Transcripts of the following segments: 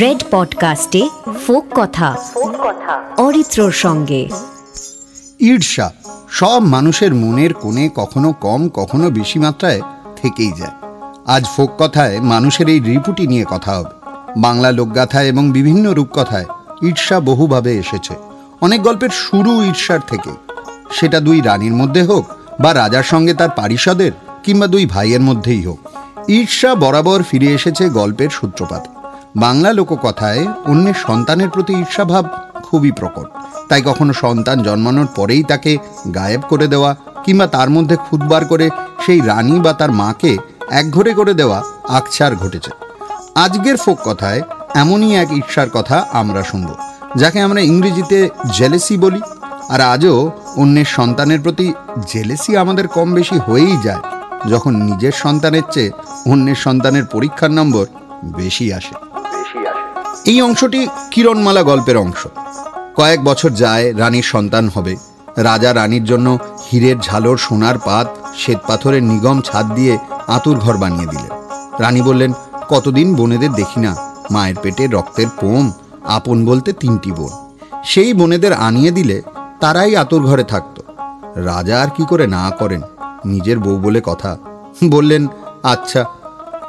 Red পডকাস্টে folk কথা, অরিত্রর সঙ্গে। ঈর্ষা সব মানুষের মনের কোণে কখনো কম, কখনো বেশি মাত্রায় থেকেই যায়। আজ ফোক কথায় মানুষের এই রিপুটি নিয়ে কথা হবে। বাংলা লোকগাথায় এবং বিভিন্ন রূপকথায় ঈর্ষা বহুভাবে এসেছে। অনেক গল্পের শুরু ঈর্ষার থেকে সেটা দুই রানীর মধ্যে হোক বা রাজার সঙ্গে তার পারিষদের কিংবা দুই ভাইয়ের মধ্যেই হোক। ঈর্ষা বরাবর ফিরে এসেছে গল্পের সূত্রপাতে। বাংলা লোককথায় অন্যের সন্তানের প্রতি ঈর্ষাভাব খুবই প্রকট। তাই কখনো সন্তান জন্মানোর পরেই তাকে গায়েব করে দেওয়া কিংবা তার মধ্যে খুদবার করে সেই রানী বা তার মাকে একঘরে করে দেওয়া আকছার ঘটেছে। আজকের ফোক কথায় এমনই এক ঈর্ষার কথা আমরা শুনব, যাকে আমরা ইংরেজিতে জেলেসি বলি। আর আজও অন্যের সন্তানের প্রতি জেলেসি আমাদের কম বেশি হয়েই যায়। যখন নিজের সন্তানের চেয়ে অন্যের সন্তানের পরীক্ষার নম্বর বেশি আসে। এই অংশটি কিরণমালা গল্পের অংশ। কয়েক বছর যায়, রানীর সন্তান হবে। রাজা রানীর জন্য হীরের ঝালর সোনার পাত, শ্বেত পাথরের নিগম ছাদ দিয়ে আতুর ঘর বানিয়ে দিলেন। রানী বললেন, কতদিন বোনেদের দেখি না। মায়ের পেটে রক্তের পোম, আপন বলতে তিনটি বোন। সেই বোনেদের আনিয়ে দিলে তারাই আতুর ঘরে থাকতো। রাজা আর কি করে না করেন। নিজের বউ বলে কথা। বললেন আচ্ছা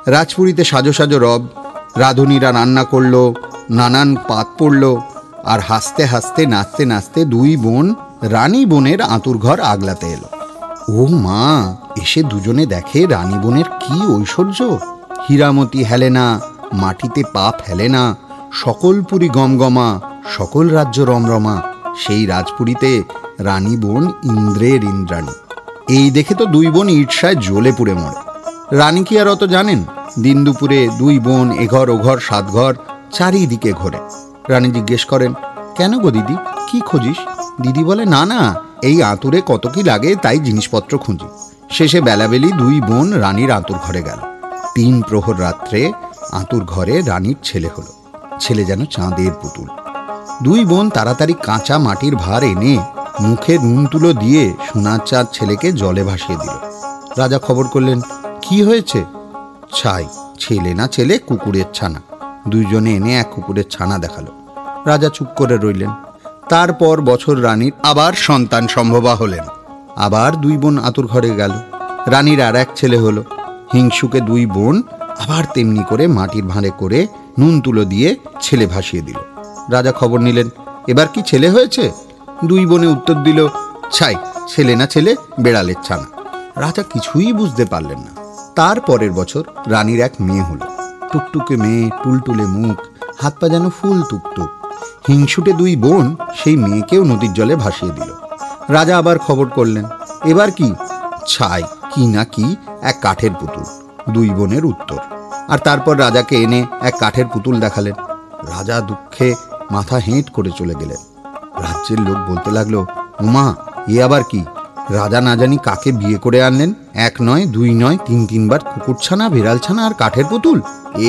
রাজপুরীতে সাজো সাজো রব, রাঁধুনিরা রান্না করল, নানান পাত পড়ল, আর হাসতে হাসতে নাচতে নাচতে দুই বোন, রানী বোনের আঁতুর ঘর আগলাতে এলো। ও মা, এসে দুজনে দেখে রানী বোনের কি ঐশ্বর্য। হীরামতি হেলেনা মাটিতে পা ফেলে না সকলপুরি গমগমা, সকল রাজ্য রমরমা। সেই রাজপুরীতে রানী বোন ইন্দ্রের ইন্দ্রাণী। এই দেখে তো দুই বোন ঈর্ষায় জ্বলে পুড়ে মরে। রানী কি আর অত জানেন? দিন দুপুরে দুই বোন এঘর ওঘর সাত ঘর, চারিদিকে ঘোরে। রানী জিজ্ঞেস করেন, কেন গো দিদি? কি খুঁজিস? দিদি বলে, না না, এই আঁতুরে কত কি লাগে তাই জিনিসপত্র খুঁজি। শেষে বেলাবেলি দুই বোন রানীর আঁতুর ঘরে গেল। তিন প্রহর রাত্রে আঁতুর ঘরে রানীর ছেলে হলো। ছেলে যেন চাঁদের পুতুল। দুই বোন তাড়াতাড়ি কাঁচা মাটির ভার এনে মুখে নুন তুলো দিয়ে সোনার চাঁদ ছেলেকে জলে ভাসিয়ে দিল। রাজা খবর করলেন, কি হয়েছে? ছাই, ছেলে না ছেলে, কুকুরের ছানা। দুইজনে এনে এক কুকুরের ছানা দেখাল। রাজা চুপ করে রইলেন। তারপর বছর রানীর আবার সন্তান সম্ভবা হলেন। আবার দুই বোন আতুর ঘরে গেল। রানীর আর এক ছেলে হলো। হিংসুকে দুই বোন আবার তেমনি করে মাটির ভাঁড়ে করে নুন তুলো দিয়ে ছেলে ভাসিয়ে দিল। রাজা খবর নিলেন, এবার কি ছেলে হয়েছে? দুই বোনে উত্তর দিল, ছাই, ছেলে না ছেলে, বেড়ালের ছানা। রাজা কিছুই বুঝতে পারলেন না। তার পরের বছর রানীর এক মেয়ে হলো। টুকটুকে মেয়ে, টুলটুলে মুখ, হাত পা যেন ফুল টুকটুক হিংসুটে দুই বোন সেই মেয়েকেও নদীর জলে ভাসিয়ে দিল। রাজা আবার খবর করলেন, এবার কি? ছাই, কি না কি, এক কাঠের পুতুল, দুই বোনের উত্তর। আর তারপর রাজাকে এনে এক কাঠের পুতুল দেখালেন। রাজা দুঃখে মাথা হেঁট করে চলে গেলেন। রাজ্যের লোক বলতে লাগল, উমা, এ আবার কি? রাজা না জানি কাকে বিয়ে করে আনলেন? এক নয়, দুই নয়, তিন তিনবার কুকুরছানা বিড়ালছানা আর কাঠের পুতুল?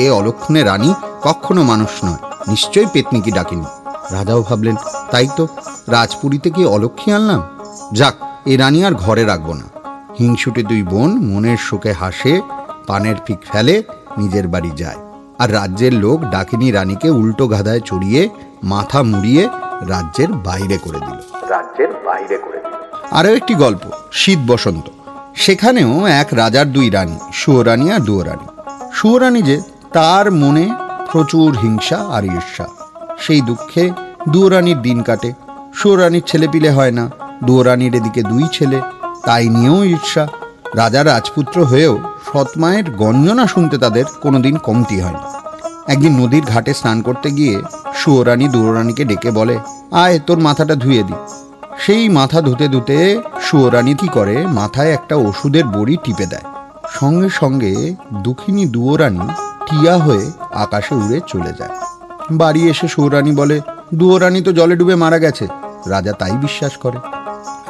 এ অলক্ষণে রানী কখনো মানুষ নয়, নিশ্চয়ই পেতনিকি ডাকিনি। রাজাও ভাবলেন, তাই তো, রাজপুরীতে কি অলক্ষী আনলাম। যাক, এ রানী আর ঘরে রাখব না। হিংসুটে দুই বোন, মনের শোকে হাসে, পানের ফিক ফেলে নিজের বাড়ি যায়। আর রাজ্যের লোক ডাকিনী রানীকে উল্টো গাধায় চড়িয়ে, মাথা মুড়িয়ে রাজ্যের বাইরে করে দিল। রাজ্যের বাইরে করে দিল। আরও একটি গল্প শীত বসন্ত। সেখানেও এক রাজার দুই রানী সুয়রানী আর দুয়োরানী। সুয়রানী যে তার মনে প্রচুর হিংসা আর ঈর্ষা। সেই দুঃখে দুয়োরানীর দিন কাটে। সুয়রানীর ছেলে পিলে হয় না। দুয়োরানীর এদিকে দুই ছেলে তাই নিয়েও ঈর্ষা। রাজা রাজপুত্র হয়েও সৎমায়ের গঞ্জনা শুনতে তাদের কোনোদিন কমতি হয়নি একদিন নদীর ঘাটে স্নান করতে গিয়ে সুয়রানী দুয়োরানীকে ডেকে বলে, আয়, তোর মাথাটা ধুয়ে দি। সেই মাথা ধুতে ধুতে সুয়রানী কি করে, মাথায় একটা ওষুধের বড়ি টিপে দেয়। সঙ্গে সঙ্গে দুঃখিনী দুয়োরানী টিয়া হয়ে আকাশে উড়ে চলে যায়। বাড়ি এসে সুয়রানী বলে, দুয়োরানী তো জলে ডুবে মারা গেছে। রাজা তাই বিশ্বাস করে।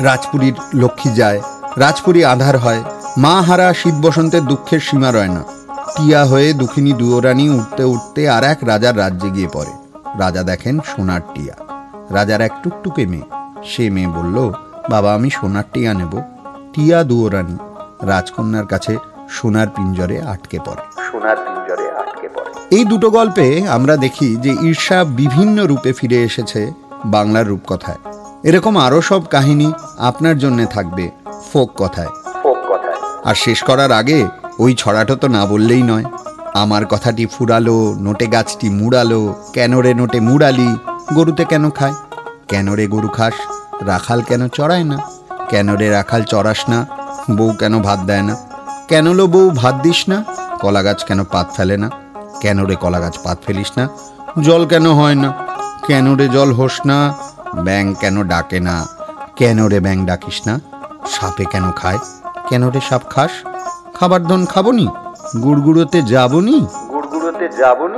রাজপুরীর লক্ষ্মী যায়, রাজপুরী আধার হয় মা হারা শীত বসন্তের দুঃখের সীমা রয় না। টিয়া হয়ে দুঃখিনী দুয়োরানী উঠতে উঠতে আর এক রাজার রাজ্যে গিয়ে পড়ে। রাজা দেখেন সোনার টিয়া। রাজার এক টুকটুকে মেয়ে। সে মেয়ে বলল বাবা আমি সোনার টিয়া নেব। টিয়া দুয়োরানী রাজকন্যার কাছে সোনার পিঞ্জরে আটকে পড়ে। সোনার পিঞ্জরে আটকে পড়ে। এই দুটো গল্পে আমরা দেখি যে ঈর্ষা বিভিন্ন রূপে ফিরে এসেছে বাংলার রূপকথায়। এরকম আরও সব কাহিনী আপনার জন্য থাকবে ফোক কথায়। ফোক কথায়। আর শেষ করার আগে ওই ছড়াটা তো না বললেই নয়। আমার কথাটি ফুরালো, নোটে গাছটি মুড়ালো। কেন রে নোটে মুড়ালি? গরুতে কেন খায়? কেন রে গরু খাস? রাখাল কেন চড়ায় না? কেন রে রাখাল চড়াস না? বউ কেন ভাত দেয় না? কেন লো বউ ভাত দিস না? কলা গাছ কেন পাত ফেলে না? কেন রে কলা গাছ পাত ফেলিস না? জল কেন হয় না? কেন রে জল হোস না? ব্যাং কেন ডাকে না? কেন রে ব্যাং ডাকিস না? সাপে কেন খায়? কেন রে সাপ খাস? খাবার ধন খাবনি গুড়গুড়োতে যাবনি গুড়গুড়োতে যাবনি